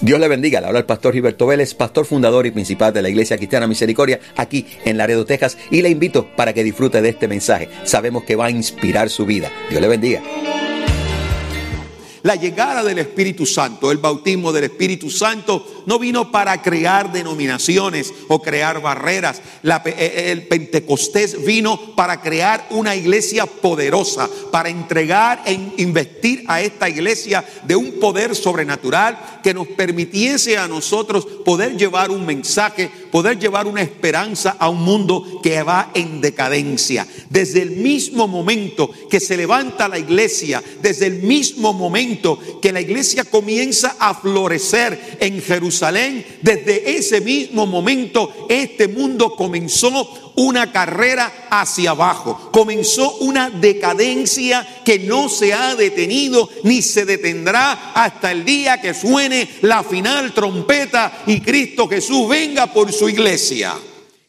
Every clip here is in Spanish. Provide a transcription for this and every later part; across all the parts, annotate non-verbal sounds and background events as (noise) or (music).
Dios le bendiga, le habla el pastor Gilberto Vélez, pastor fundador y principal de la Iglesia Cristiana Misericordia aquí en Laredo, Texas, y le invito para que disfrute de este mensaje. Sabemos que va a inspirar su vida. Dios le bendiga. La llegada del Espíritu Santo, el bautismo del Espíritu Santo, no vino para crear denominaciones o crear barreras. Eh, eh, el Pentecostés vino para crear una iglesia poderosa, para entregar e investir a esta iglesia de un poder sobrenatural que nos permitiese a nosotros poder llevar un mensaje, poder llevar una esperanza a un mundo que va en decadencia. Desde el mismo momento que se levanta la iglesia, desde el mismo momento que la iglesia comienza a florecer en Jerusalén, desde ese mismo momento este mundo comenzó una carrera hacia abajo, comenzó una decadencia que no se ha detenido ni se detendrá hasta el día que suene la final trompeta y Cristo Jesús venga por su iglesia.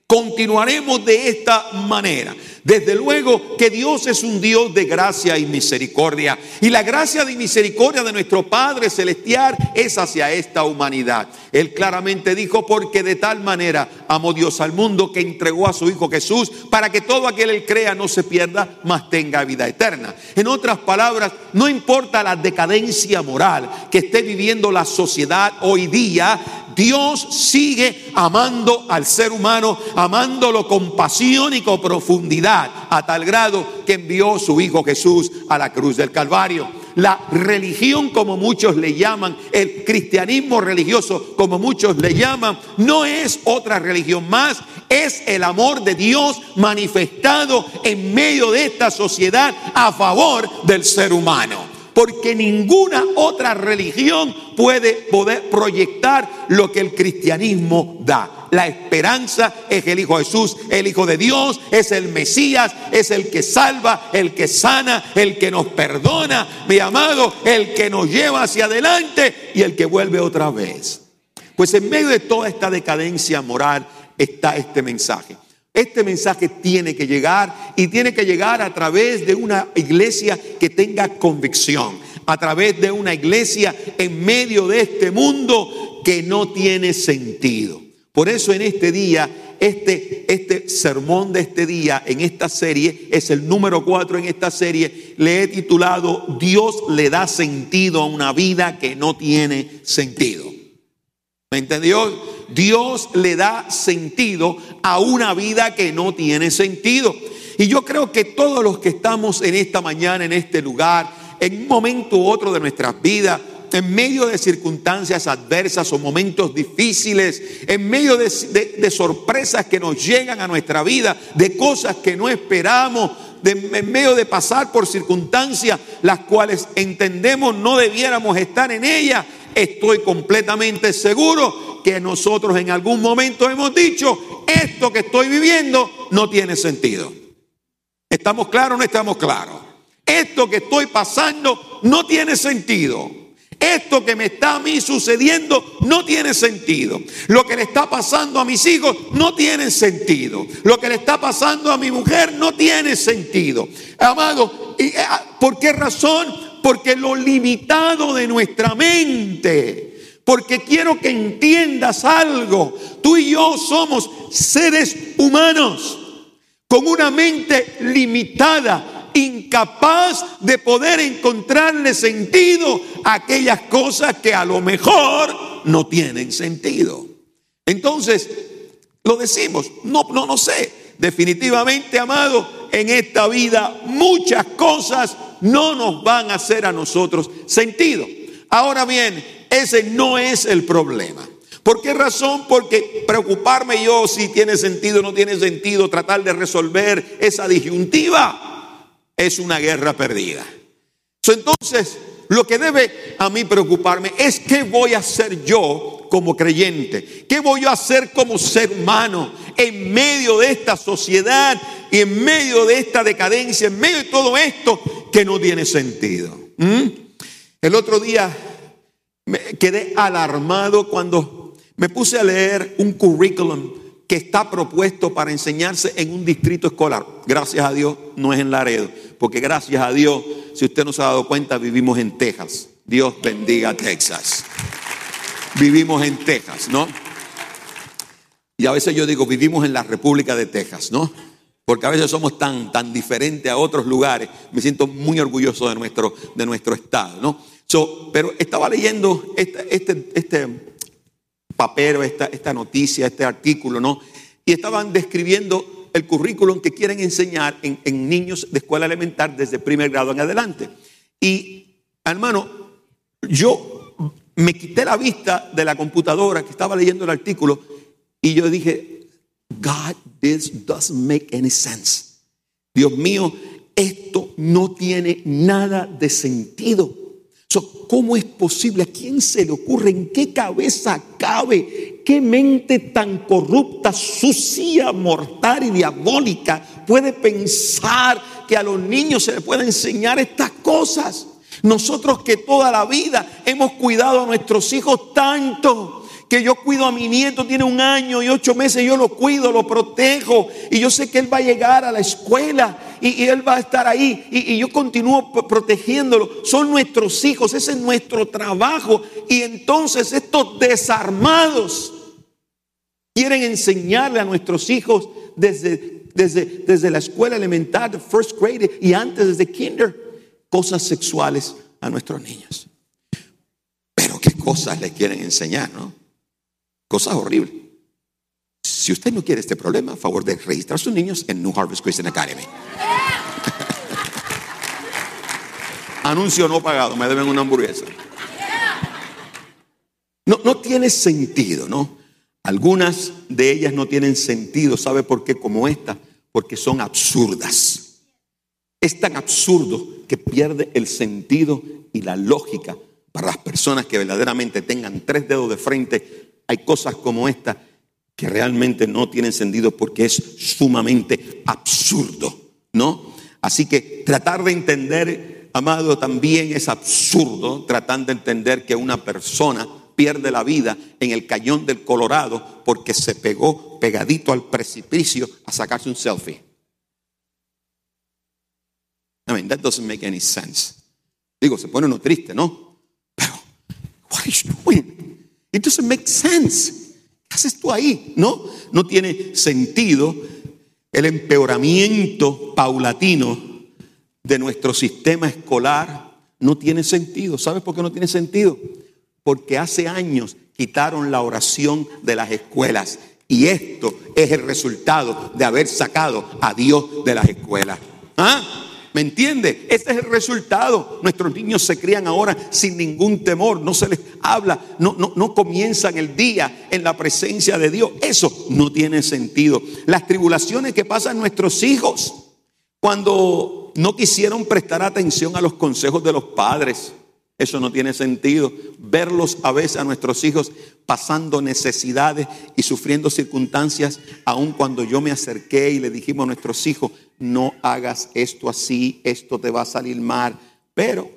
Continuaremos de esta manera. Desde luego que Dios es un Dios de gracia y misericordia. Y la gracia y misericordia de nuestro Padre Celestial es hacia esta humanidad. Él claramente dijo, porque de tal manera amó Dios al mundo que entregó a su Hijo Jesús para que todo aquel que él crea no se pierda, mas tenga vida eterna. En otras palabras, no importa la decadencia moral que esté viviendo la sociedad hoy día, Dios sigue amando al ser humano, amándolo con pasión y con profundidad, a tal grado que envió su Hijo Jesús a la cruz del Calvario. La religión, como muchos le llaman, el cristianismo religioso, como muchos le llaman, no es otra religión más, es el amor de Dios manifestado en medio de esta sociedad a favor del ser humano porque ninguna otra religión puede poder proyectar lo que el cristianismo da. La esperanza es el Hijo Jesús, el Hijo de Dios, es el Mesías, es el que salva, el que sana, el que nos perdona, mi amado, el que nos lleva hacia adelante y el que vuelve otra vez. Pues en medio de toda esta decadencia moral está este mensaje. Este mensaje tiene que llegar y tiene que llegar a través de una iglesia que tenga convicción, a través de una iglesia en medio de este mundo que no tiene sentido. Por eso en este día, este, este sermón de este día, en esta serie, es el número cuatro en esta serie, le he titulado Dios le da sentido a una vida que no tiene sentido. ¿Me entendió? Dios le da sentido a una vida que no tiene sentido. Y yo creo que todos los que estamos en esta mañana, en este lugar, en un momento u otro de nuestras vidas, en medio de circunstancias adversas o momentos difíciles, en medio de, sorpresas que nos llegan a nuestra vida, de cosas que no esperamos, en medio de pasar por circunstancias las cuales entendemos no debiéramos estar en ellas, estoy completamente seguro que nosotros en algún momento hemos dicho, esto que estoy viviendo no tiene sentido. ¿Estamos claros o no estamos claros? Esto que estoy pasando no tiene sentido. Esto que me está a mí sucediendo no tiene sentido. Lo que le está pasando a mis hijos no tiene sentido. Lo que le está pasando a mi mujer no tiene sentido. Amado, eh, ¿por qué razón? Porque lo limitado de nuestra mente porque quiero que entiendas algo. Tú y yo somos seres humanos con una mente limitada, incapaz de poder encontrarle sentido a aquellas cosas que a lo mejor no tienen sentido. Entonces, lo decimos, no, no, no sé. Definitivamente, amado, en esta vida muchas cosas no nos van a hacer a nosotros sentido. Ahora bien, ese no es el problema. ¿Por qué razón? Porque preocuparme yo si tiene sentido o no tiene sentido, tratar de resolver esa disyuntiva, es una guerra perdida. Entonces, lo que debe a mí preocuparme es qué voy a hacer yo como creyente, qué voy a hacer como ser humano en medio de esta sociedad y en medio de esta decadencia, en medio de todo esto que no tiene sentido. ¿Mm? El otro día me quedé alarmado cuando me puse a leer un currículum que está propuesto para enseñarse en un distrito escolar. Gracias a Dios no es en Laredo, porque gracias a Dios, si usted no se ha dado cuenta, vivimos en Texas. Dios bendiga Texas. vivimos en Texas, ¿no? Y a veces yo digo, vivimos en la República de Texas, ¿no? Porque a veces somos tan, tan diferentes a otros lugares. Me siento muy orgulloso de nuestro, de nuestro estado, ¿no? So, pero estaba leyendo este, este, este papel, esta, esta noticia, este artículo, ¿no? Y estaban describiendo el currículum que quieren enseñar en, en niños de escuela elemental desde primer grado en adelante. Y, hermano, yo me quité la vista de la computadora que estaba leyendo el artículo y yo dije, God, this doesn't make any sense. Dios mío, esto no tiene nada de sentido. ¿Cómo es posible? ¿A quién se le ocurre? ¿En qué cabeza cabe? ¿Qué mente tan corrupta, sucia, mortal y diabólica puede pensar que a los niños se les puede enseñar estas cosas? Nosotros que toda la vida hemos cuidado a nuestros hijos tanto que yo cuido a mi nieto, tiene un año y ocho meses, yo lo cuido, lo protejo y yo sé que él va a llegar a la escuela y, él va a estar ahí y, yo continúo protegiéndolo. Son nuestros hijos, ese es nuestro trabajo y entonces estos desarmados quieren enseñarle a nuestros hijos desde, desde, desde la escuela elemental, de first grade y antes desde kinder, cosas sexuales a nuestros niños. Pero qué cosas les quieren enseñar, ¿no? Cosas horribles. Si usted no quiere este problema, a favor de registrar a sus niños en New Harvest Christian Academy. (laughs) Anuncio no pagado, me deben una hamburguesa. No, no tiene sentido, ¿no? Algunas de ellas no tienen sentido, ¿sabe por qué? Como esta, porque son absurdas. Es tan absurdo que pierde el sentido y la lógica para las personas que verdaderamente tengan tres dedos de frente hay cosas como esta que realmente no tienen sentido porque es sumamente absurdo, ¿no? Así que tratar de entender, amado, también es absurdo, tratando de entender que una persona pierde la vida en el cañón del Colorado porque se pegó pegadito al precipicio a sacarse un selfie. I mean, that doesn't make any sense. Digo, se pone uno triste, ¿no? Pero, what is doing? It doesn't make sense. ¿Qué haces tú ahí? No, no tiene sentido el empeoramiento paulatino de nuestro sistema escolar. No tiene sentido. ¿Sabes por qué no tiene sentido? Porque hace años quitaron la oración de las escuelas. Y esto es el resultado de haber sacado a Dios de las escuelas. ¿Ah? ¿Me entiende? Este es el resultado. Nuestros niños se crían ahora sin ningún temor, no se les habla, no, no, no comienzan el día en la presencia de Dios. Eso no tiene sentido. Las tribulaciones que pasan nuestros hijos cuando no quisieron prestar atención a los consejos de los padres. Eso no tiene sentido. Verlos a veces a nuestros hijos pasando necesidades y sufriendo circunstancias, aun cuando yo me acerqué y le dijimos a nuestros hijos, no hagas esto así, esto te va a salir mal. Pero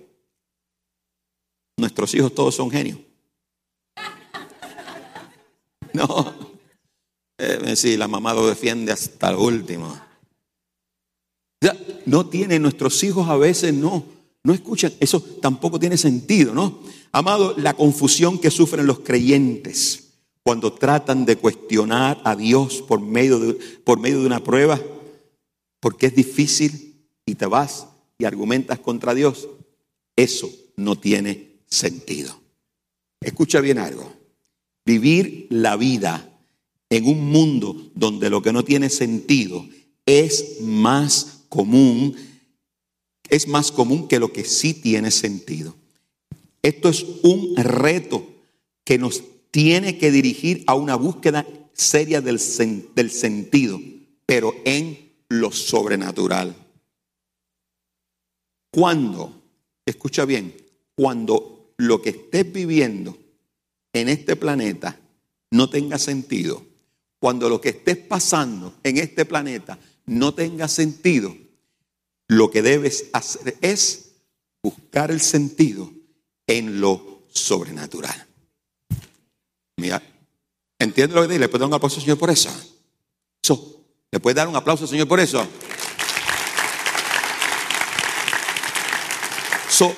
nuestros hijos todos son genios. (laughs) No, eh, sí, la mamá lo defiende hasta el último. no tiene nuestros hijos a veces no, no escuchan, eso tampoco tiene sentido, ¿no? Amado, la confusión que sufren los creyentes cuando tratan de cuestionar a Dios por medio de, por medio de una prueba, porque es difícil y te vas y argumentas contra Dios, eso no tiene sentido. Escucha bien algo. Vivir la vida en un mundo donde lo que no tiene sentido es más común, es más común que lo que sí tiene sentido. Esto es un reto que nos tiene que dirigir a una búsqueda seria del, del sentido, pero en lo sobrenatural. Cuando, escucha bien, cuando lo que estés viviendo en este planeta no tenga sentido, cuando lo que estés pasando en este planeta no tenga sentido, lo que debes hacer es buscar el sentido en lo sobrenatural. Mira, ¿entiende lo que dice? Le puedo dar un aplauso, Señor, por eso. So, ¿Le puede dar un aplauso, Señor, por eso? So,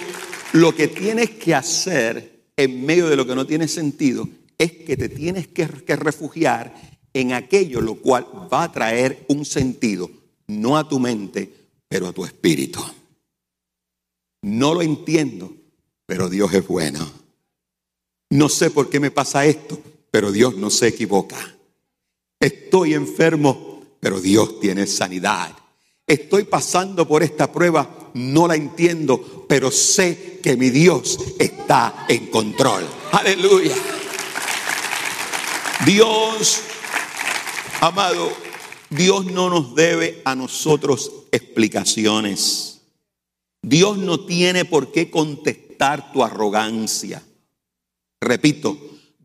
lo que tienes que hacer en medio de lo que no tiene sentido es que te tienes que refugiar en aquello lo cual va a traer un sentido, no a tu mente, pero a tu espíritu. No lo entiendo, pero Dios es bueno. No sé por qué me pasa esto, pero Dios no se equivoca. Estoy enfermo, pero Dios tiene sanidad. Estoy pasando por esta prueba, no la entiendo, pero sé que mi Dios está en control. Aleluya. Dios, amado, Dios no nos debe a nosotros explicaciones. Dios no tiene por qué contestar tu arrogancia. Repito,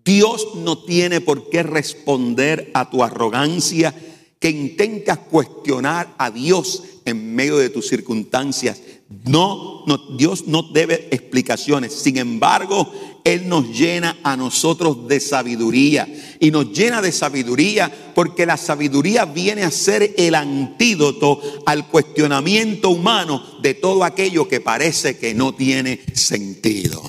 Dios no tiene por qué responder a tu arrogancia que intentas cuestionar a Dios en medio de tus circunstancias. No, Dios no debe explicaciones. Sin embargo, Él nos llena a nosotros de sabiduría. Y nos llena de sabiduría porque la sabiduría viene a ser el antídoto al cuestionamiento humano de todo aquello que parece que no tiene sentido.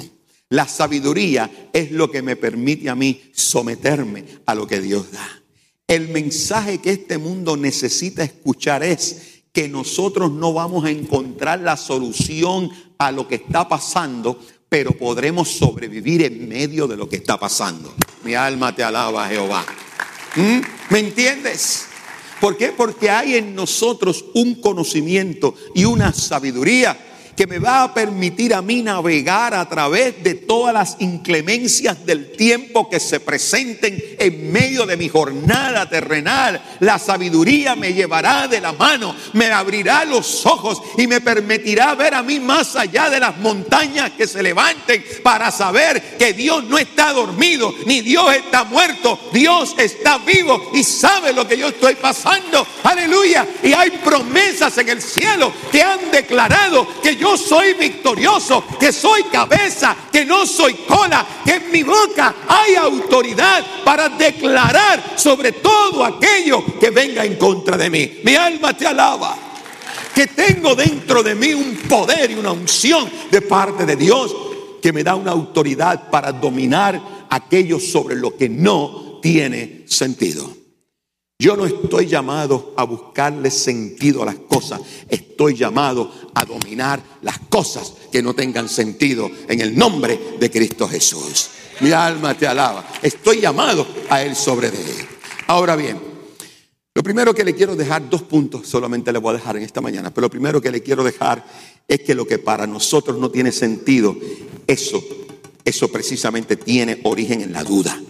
La sabiduría es lo que me permite a mí someterme a lo que Dios da. El mensaje que este mundo necesita escuchar es que nosotros no vamos a encontrar la solución a lo que está pasando, pero podremos sobrevivir en medio de lo que está pasando. Mi alma te alaba, Jehová. ¿Mm? ¿Me entiendes? ¿Por qué? Porque hay en nosotros un conocimiento y una sabiduría que me va a permitir a mí navegar a través de todas las inclemencias del tiempo que se presenten en medio de mi jornada terrenal. La sabiduría me llevará de la mano, me abrirá los ojos y me permitirá ver a mí más allá de las montañas que se levanten para saber que Dios no está dormido, ni Dios está muerto, Dios está vivo y sabe lo que yo estoy pasando. Aleluya. Y hay promesas en el cielo que han declarado que yo yo soy victorioso, que soy cabeza, que no soy cola, que en mi boca hay autoridad para declarar sobre todo aquello que venga en contra de mí. Mi alma te alaba. Que tengo dentro de mí un poder y una unción de parte de Dios que me da una autoridad para dominar aquello sobre lo que no tiene sentido. Yo no estoy llamado a buscarle sentido a las cosas, estoy llamado a dominar las cosas que no tengan sentido en el nombre de Cristo Jesús. Mi alma te alaba, estoy llamado a Él sobre de Él. Ahora bien, lo primero que le quiero dejar, dos puntos solamente le voy a dejar en esta mañana, pero lo primero que le quiero dejar es que lo que para nosotros no tiene sentido, eso, eso precisamente tiene origen en la duda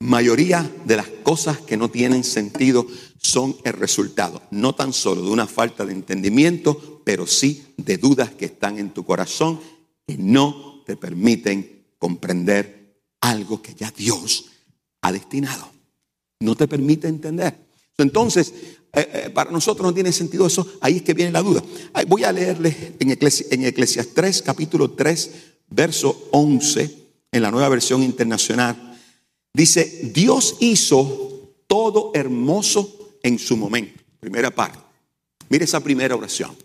mayoría de las cosas que no tienen sentido son el resultado, no tan solo de una falta de entendimiento, pero sí de dudas que están en tu corazón que no te permiten comprender algo que ya Dios ha destinado. No te permite entender. Entonces, eh, eh, para nosotros no tiene sentido eso, ahí es que viene la duda. Voy a leerle en, en Eclesias 3, capítulo 3, verso 11, en la nueva versión internacional. Dice, Dios hizo todo hermoso en su momento. Primera parte. Mire esa primera oración.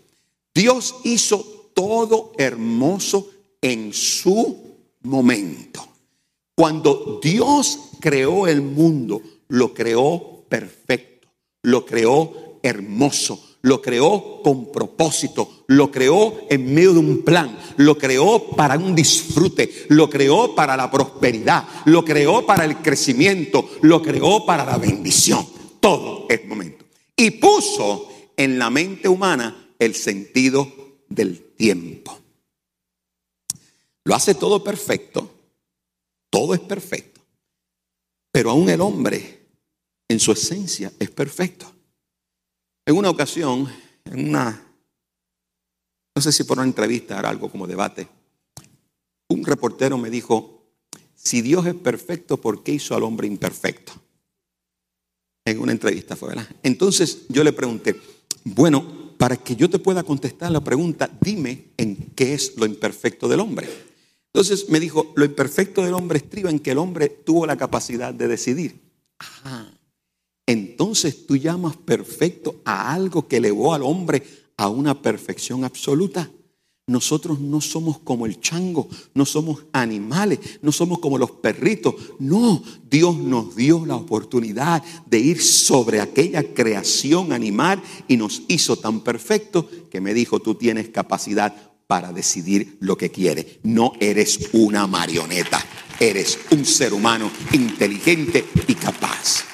Dios hizo todo hermoso en su momento. Cuando Dios creó el mundo, lo creó perfecto, lo creó hermoso, lo creó con propósito, lo creó en medio de un plan, lo creó para un disfrute, lo creó para la prosperidad, lo creó para el crecimiento, lo creó para la bendición. Todo es momento. Y puso en la mente humana el sentido del tiempo. Lo hace todo perfecto, todo es perfecto, pero aún el hombre en su esencia es perfecto. En una ocasión, en una, no sé si por una entrevista era algo como debate, un reportero me dijo, si Dios es perfecto, ¿por qué hizo al hombre imperfecto? En una entrevista fue, ¿verdad? Entonces yo le pregunté, bueno, para que yo te pueda contestar la pregunta, dime en qué es lo imperfecto del hombre. Entonces me dijo, lo imperfecto del hombre estriba en que el hombre tuvo la capacidad de decidir. Ajá entonces tú llamas perfecto a algo que elevó al hombre a una perfección absoluta. nosotros no somos como el chango, no somos animales, no somos como los perritos. No, Dios nos dio la oportunidad de ir sobre aquella creación animal y nos hizo tan perfecto que me dijo, tú tienes capacidad para decidir lo que quieres. No eres una marioneta, eres un ser humano inteligente y capaz.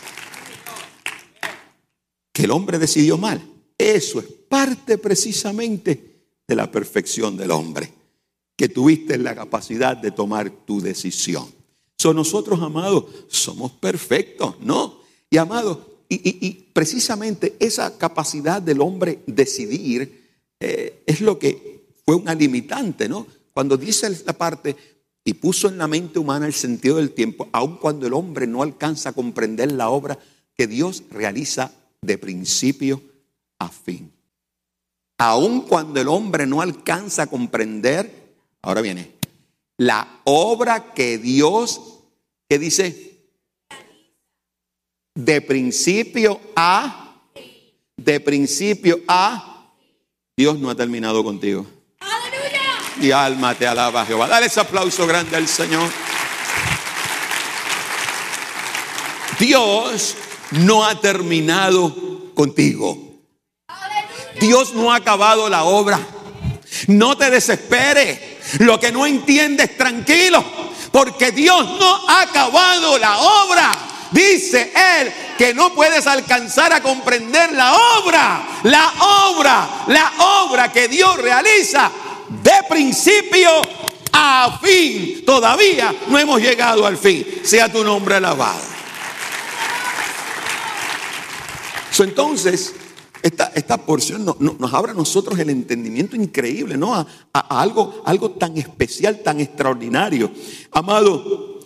El hombre decidió mal. Eso es parte precisamente de la perfección del hombre, que tuviste la capacidad de tomar tu decisión. Son nosotros, amados, somos perfectos, ¿no? Y amados, y, precisamente esa capacidad del hombre decidir eh, es lo que fue una limitante, ¿no? Cuando dice esta parte, y puso en la mente humana el sentido del tiempo, aun cuando el hombre no alcanza a comprender la obra que Dios realiza de principio a fin aun cuando el hombre no alcanza a comprender, ahora viene, la obra que Dios, ¿qué dice? De principio a, de principio a, Dios no ha terminado contigo. Y alma te alaba Jehová. Dale ese aplauso grande al Señor. Dios no ha terminado contigo. Dios no ha acabado la obra. No te desesperes. Lo que no entiendes, tranquilo. Porque Dios no ha acabado la obra. Dice Él que no puedes alcanzar a comprender la obra. La obra, la obra que Dios realiza de principio a fin. Todavía no hemos llegado al fin. Sea tu nombre alabado. Entonces, esta, porción nos abre a nosotros el entendimiento increíble, ¿no? A, algo, algo tan especial, tan extraordinario. Amado,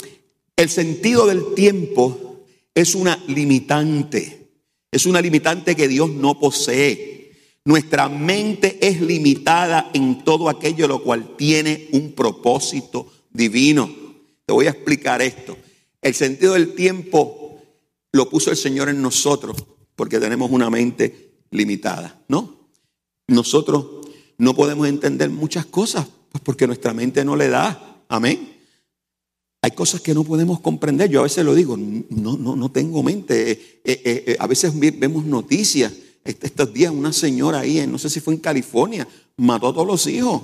el sentido del tiempo es una limitante. Es una limitante que Dios no posee. Nuestra mente es limitada en todo aquello lo cual tiene un propósito divino. Te voy a explicar esto. El sentido del tiempo lo puso el Señor en nosotros porque tenemos una mente limitada, ¿no? Nosotros no podemos entender muchas cosas pues porque nuestra mente no le da. Amén. Hay cosas que no podemos comprender. Yo a veces lo digo, no, no, no tengo mente. Eh, eh, eh, a veces vemos noticias. Estos días una señora ahí, no sé si fue en California, mató a todos los hijos.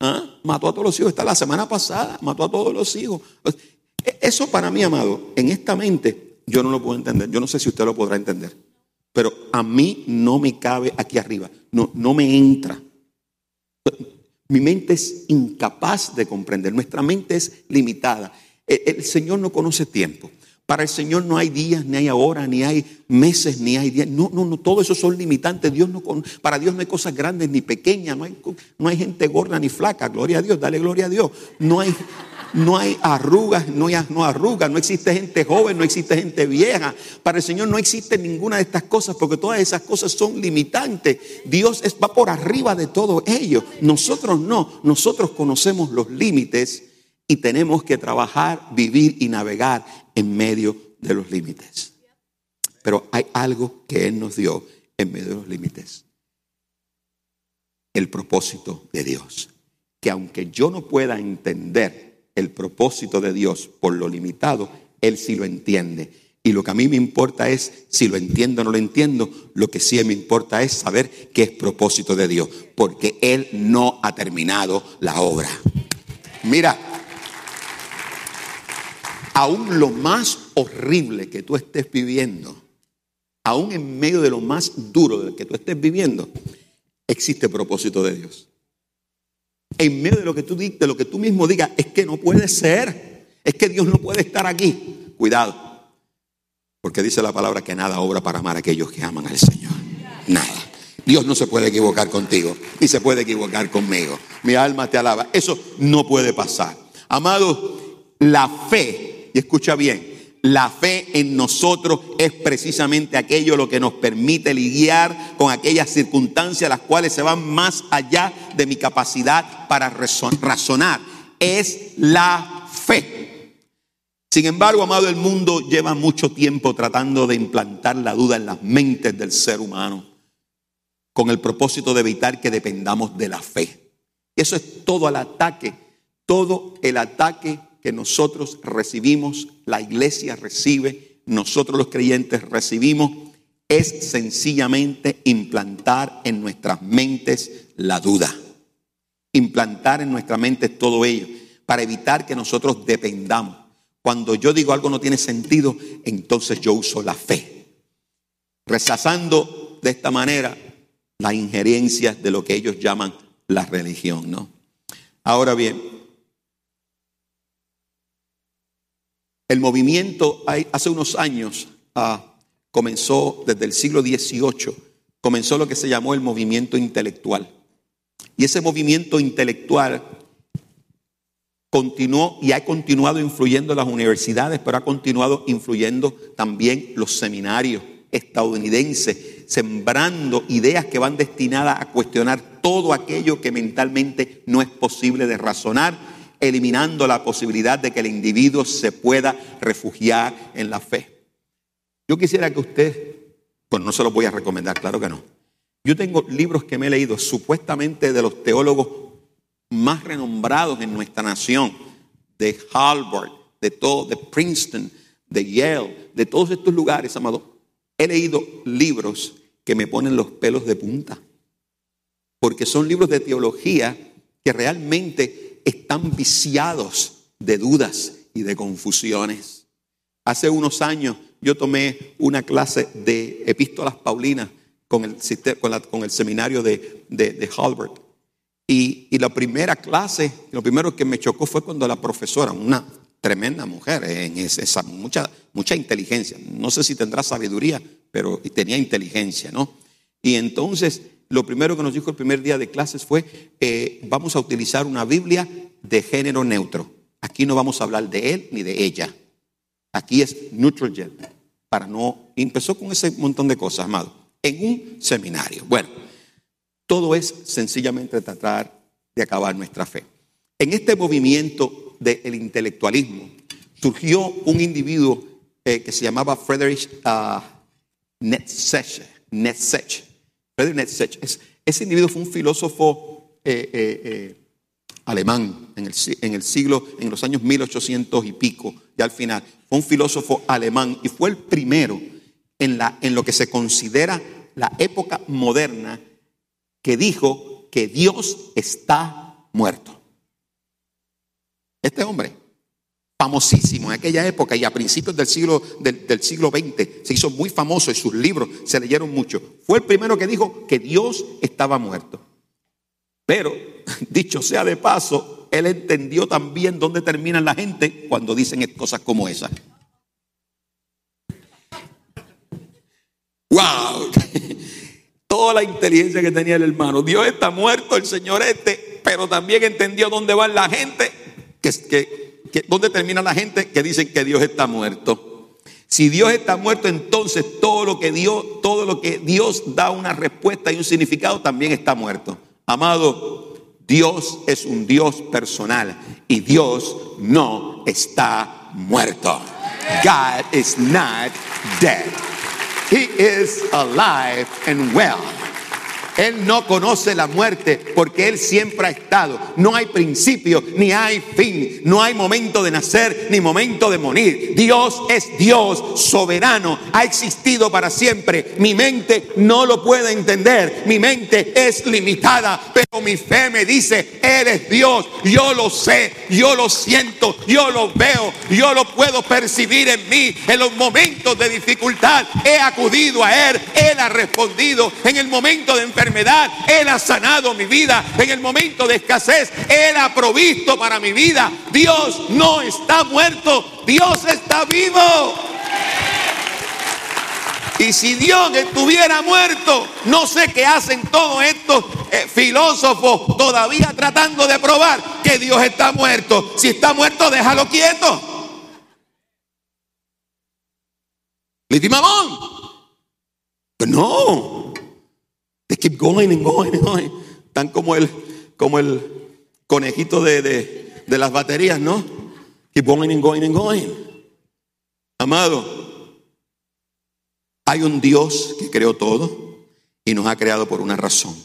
¿Ah? Mató a todos los hijos. Está la semana pasada, mató a todos los hijos. E, eso para mí, amado, en esta mente, yo no lo puedo entender. Yo no sé si usted lo podrá entender pero a mí no me cabe aquí arriba, no, no me entra. Mi mente es incapaz de comprender, nuestra mente es limitada. El, el Señor no conoce tiempo. Para el Señor no hay días, ni hay horas, ni hay meses, ni hay días. No, no, no, todo eso son limitantes. Dios no, para Dios no hay cosas grandes ni pequeñas, no hay, no hay gente gorda ni flaca. Gloria a Dios, dale gloria a Dios. No hay, no hay arrugas, no hay no arrugas, no existe gente joven, no existe gente vieja. Para el Señor no existe ninguna de estas cosas porque todas esas cosas son limitantes. Dios va por arriba de todo ello. Nosotros no, nosotros conocemos los límites y tenemos que trabajar, vivir y navegar en medio de los límites. Pero hay algo que Él nos dio en medio de los límites. El propósito de Dios. Que aunque yo no pueda entender el propósito de Dios por lo limitado, Él sí lo entiende. Y lo que a mí me importa es si lo entiendo o no lo entiendo. Lo que sí me importa es saber qué es propósito de Dios. Porque Él no ha terminado la obra. Mira, aún lo más horrible que tú estés viviendo, aún en medio de lo más duro que tú estés viviendo, existe propósito de Dios. En medio de lo que tú de lo que tú mismo digas, es que no puede ser, es que Dios no puede estar aquí. Cuidado, porque dice la palabra que nada obra para amar a aquellos que aman al Señor. Nada. Dios no se puede equivocar contigo, ni se puede equivocar conmigo. Mi alma te alaba. Eso no puede pasar. Amado, la fe y escucha bien, la fe en nosotros es precisamente aquello lo que nos permite lidiar con aquellas circunstancias las cuales se van más allá de mi capacidad para razonar. Es la fe. Sin embargo, amado, el mundo lleva mucho tiempo tratando de implantar la duda en las mentes del ser humano. con el propósito de evitar que dependamos de la fe. Eso es todo el ataque, todo el ataque que nosotros recibimos, la iglesia recibe, nosotros los creyentes recibimos, es sencillamente implantar en nuestras mentes la duda. Implantar en nuestra mente todo ello para evitar que nosotros dependamos. Cuando yo digo algo no tiene sentido, entonces yo uso la fe. Rechazando de esta manera las injerencias de lo que ellos llaman la religión, ¿no? Ahora bien, el movimiento hace unos años ah, comenzó desde el siglo XVIII, comenzó lo que se llamó el movimiento intelectual. Y ese movimiento intelectual continuó y ha continuado influyendo en las universidades, pero ha continuado influyendo también los seminarios estadounidenses, sembrando ideas que van destinadas a cuestionar todo aquello que mentalmente no es posible de razonar, eliminando la posibilidad de que el individuo se pueda refugiar en la fe. Yo quisiera que usted, pues no se los voy a recomendar, claro que no. Yo tengo libros que me he leído supuestamente de los teólogos más renombrados en nuestra nación, de Harvard, de todo, de Princeton, de Yale, de todos estos lugares, amado, he leído libros que me ponen los pelos de punta, porque son libros de teología que realmente están viciados de dudas y de confusiones. Hace unos años yo tomé una clase de epístolas paulinas con el, con el seminario de, de, de Harvard. Y, la primera clase, lo primero que me chocó fue cuando la profesora, una tremenda mujer, en esa, mucha, mucha inteligencia, no sé si tendrá sabiduría, pero tenía inteligencia, ¿no? Y entonces lo primero que nos dijo el primer día de clases fue, eh, vamos a utilizar una Biblia de género neutro. Aquí no vamos a hablar de él ni de ella. Aquí es neutral para no... empezó con ese montón de cosas, amado, en un seminario. Bueno, todo es sencillamente tratar de acabar nuestra fe. En este movimiento del intelectualismo surgió un individuo eh, que se llamaba Friedrich uh, Nietzsche. Friedrich ese individuo fue un filósofo eh, eh, alemán en el, siglo, en los años 1800 y pico, y al final. Fue un filósofo alemán y fue el primero en lo que se considera la época moderna que dijo que Dios está muerto. Este hombre, famosísimo en aquella época y a principios del siglo, del, siglo XX, se hizo muy famoso y sus libros se leyeron mucho. Fue el primero que dijo que Dios estaba muerto. Pero, (laughs) dicho sea de paso, él entendió también dónde termina la gente cuando dicen cosas como esas. (laughs) ¡Wow! toda la inteligencia que tenía el hermano. Dios está muerto, el Señor este, pero también entendió dónde va la gente, que, que, dónde termina la gente que dicen que Dios está muerto. Si Dios está muerto, entonces todo lo que Dios, todo lo que Dios da una respuesta y un significado también está muerto. Amado, Dios es un Dios personal y Dios no está muerto. God is not dead. He is alive and well. Él no conoce la muerte porque Él siempre ha estado. No hay principio ni hay fin. No hay momento de nacer ni momento de morir. Dios es Dios soberano. Ha existido para siempre. Mi mente no lo puede entender. Mi mente es limitada. Pero mi fe me dice, Él es Dios. Yo lo sé. Yo lo siento. Yo lo veo. Yo lo puedo percibir en mí. En los momentos de dificultad he acudido a Él. Él ha respondido. En el momento de enfermedad enfermedad, Él ha sanado mi vida. En el momento de escasez, Él ha provisto para mi vida. Dios no está muerto, Dios está vivo. Y si Dios estuviera muerto, no sé qué hacen todos estos eh, filósofos todavía tratando de probar que Dios está muerto. Si está muerto, déjalo quieto. Litimamón. Pues no. Keep going and going and going. Tan como el, como el conejito de, de, de las baterías, ¿no? Keep going and going and going. Amado, hay un Dios que creó todo y nos ha creado por una razón.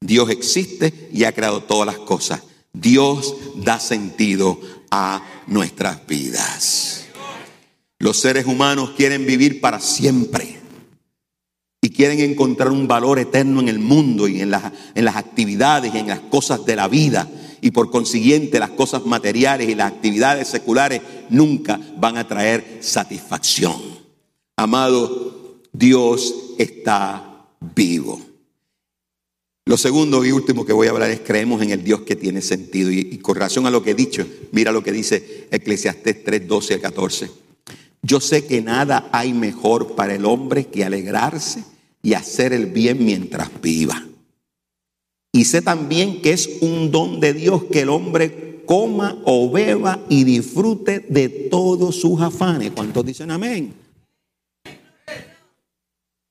Dios existe y ha creado todas las cosas. Dios da sentido a nuestras vidas. Los seres humanos quieren vivir para siempre y quieren encontrar un valor eterno en el mundo y en las, en las actividades y en las cosas de la vida. Y por consiguiente las cosas materiales y las actividades seculares nunca van a traer satisfacción. Amado, Dios está vivo. Lo segundo y último que voy a hablar es creemos en el Dios que tiene sentido. Y, con relación a lo que he dicho, mira lo que dice Eclesiastés 3, 12 al 14. Yo sé que nada hay mejor para el hombre que alegrarse y hacer el bien mientras viva. Y sé también que es un don de Dios que el hombre coma o beba y disfrute de todos sus afanes. ¿Cuántos dicen amén?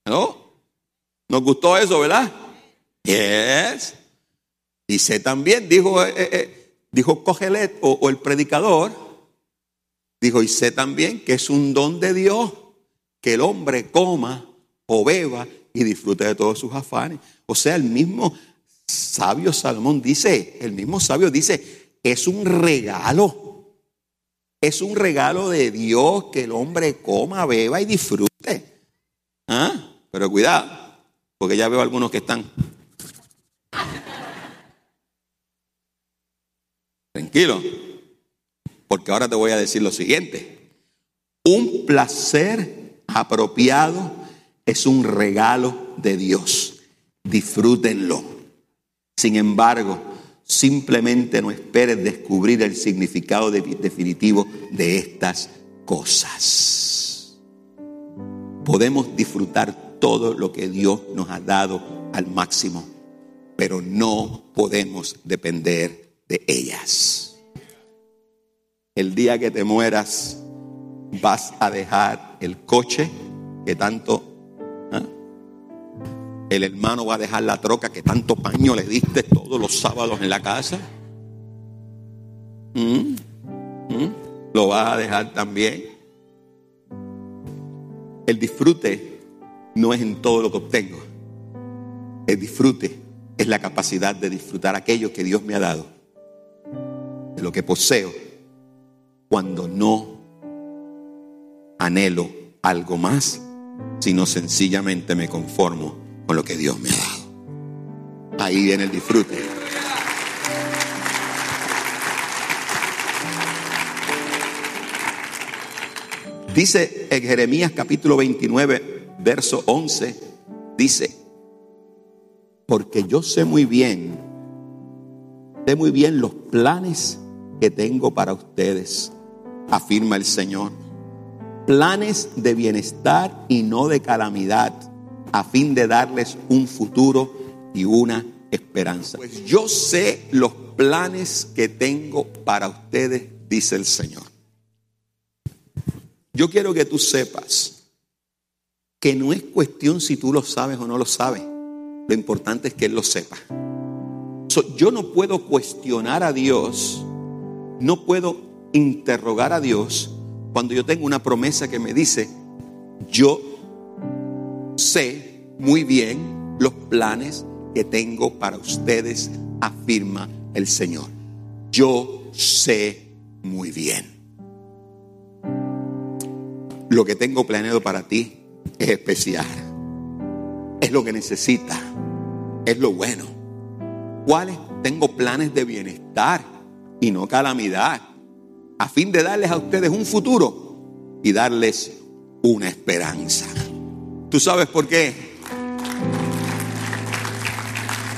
¿No? ¿Nos gustó eso, verdad? Yes. Y sé también, dijo, eh, eh, eh, dijo Cogelet o, o el predicador, dijo, y sé también que es un don de Dios que el hombre coma o beba y disfrute de todos sus afanes. O sea, el mismo sabio Salomón dice, el mismo sabio dice, es un regalo. Es un regalo de Dios que el hombre coma, beba y disfrute. ¿Ah? Pero cuidado, porque ya veo algunos que están Tranquilo, porque ahora te voy a decir lo siguiente. Un placer apropiado es un regalo de Dios. Disfrútenlo. Sin embargo, simplemente no esperes descubrir el significado definitivo de estas cosas. Podemos disfrutar todo lo que Dios nos ha dado al máximo, pero no podemos depender de ellas. El día que te mueras, vas a dejar el coche que tanto... El hermano va a dejar la troca que tanto paño le diste todos los sábados en la casa. ¿Mm? ¿Mm? Lo va a dejar también. El disfrute no es en todo lo que obtengo. El disfrute es la capacidad de disfrutar aquello que Dios me ha dado de lo que poseo cuando no anhelo algo más, sino sencillamente me conformo con lo que Dios me ha dado. Ahí viene el disfrute. Dice en Jeremías capítulo 29, verso 11, dice, porque yo sé muy bien, sé muy bien los planes que tengo para ustedes, afirma el Señor. Planes de bienestar y no de calamidad, a fin de darles un futuro y una esperanza. Pues yo sé los planes que tengo para ustedes, dice el Señor. Yo quiero que tú sepas que no es cuestión si tú lo sabes o no lo sabes. Lo importante es que Él lo sepa. yo no puedo cuestionar a Dios no puedo interrogar a Dios cuando yo tengo una promesa que me dice, yo sé muy bien los planes que tengo para ustedes, afirma el Señor. Yo sé muy bien. Lo que tengo planeado para ti es especial. Es lo que necesita. Es lo bueno. ¿Cuáles? Tengo planes de bienestar y no calamidad, a fin de darles a ustedes un futuro y darles una esperanza. ¿Tú sabes por qué?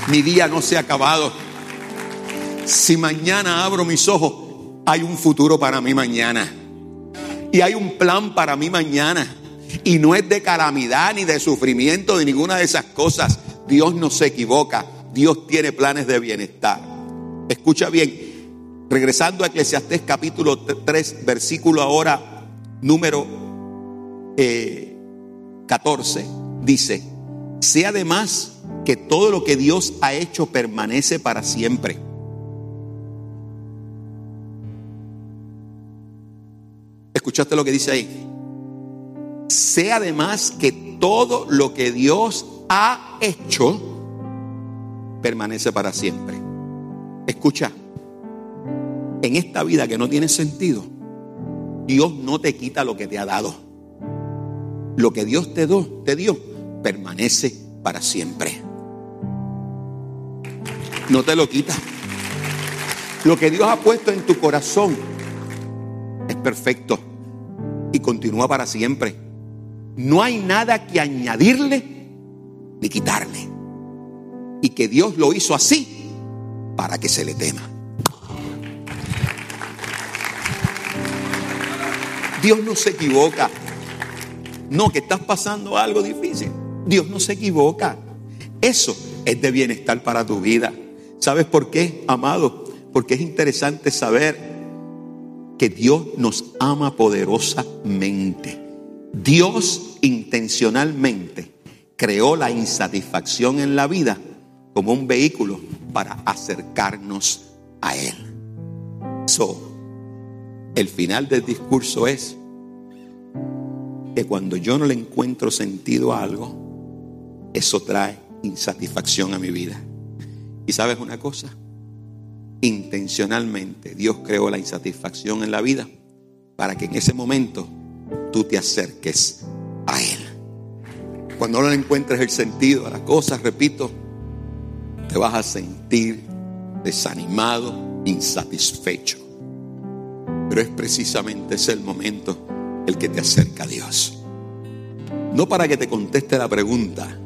Mi día no se ha acabado. Si mañana abro mis ojos, hay un futuro para mí mañana. Y hay un plan para mí mañana. Y no es de calamidad ni de sufrimiento de ninguna de esas cosas. Dios no se equivoca. Dios tiene planes de bienestar. Escucha bien, Regresando a Eclesiastés capítulo 3, versículo ahora número 14, eh, dice, sé además que todo lo que Dios ha hecho permanece para siempre. ¿Escuchaste lo que dice ahí? Sé además que todo lo que Dios ha hecho permanece para siempre. Escucha, en esta vida que no tiene sentido, Dios no te quita lo que te ha dado. Lo que Dios te, dio, te dio permanece para siempre. No te lo quita. Lo que Dios ha puesto en tu corazón es perfecto y continúa para siempre. No hay nada que añadirle ni quitarle. Y que Dios lo hizo así para que se le tema. Dios no se equivoca. No, que estás pasando algo difícil. Dios no se equivoca. Eso es de bienestar para tu vida. ¿Sabes por qué, amado? Porque es interesante saber que Dios nos ama poderosamente. Dios intencionalmente creó la insatisfacción en la vida como un vehículo para acercarnos a Él. So, el final del discurso es que cuando yo no le encuentro sentido a algo, eso trae insatisfacción a mi vida. Y sabes una cosa, intencionalmente Dios creó la insatisfacción en la vida para que en ese momento tú te acerques a Él. Cuando no le encuentres el sentido a las cosas, repito, te vas a sentir desanimado, insatisfecho. Pero es precisamente ese el momento el que te acerca a Dios. No para que te conteste la pregunta,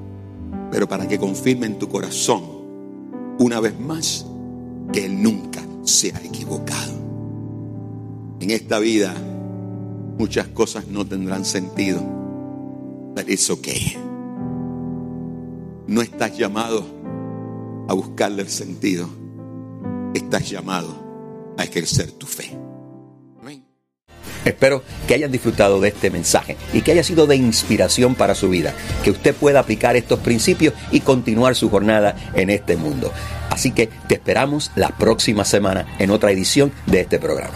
pero para que confirme en tu corazón una vez más que Él nunca se ha equivocado. En esta vida muchas cosas no tendrán sentido, pero es ok. No estás llamado a buscarle el sentido, estás llamado a ejercer tu fe. Espero que hayan disfrutado de este mensaje y que haya sido de inspiración para su vida, que usted pueda aplicar estos principios y continuar su jornada en este mundo. Así que te esperamos la próxima semana en otra edición de este programa.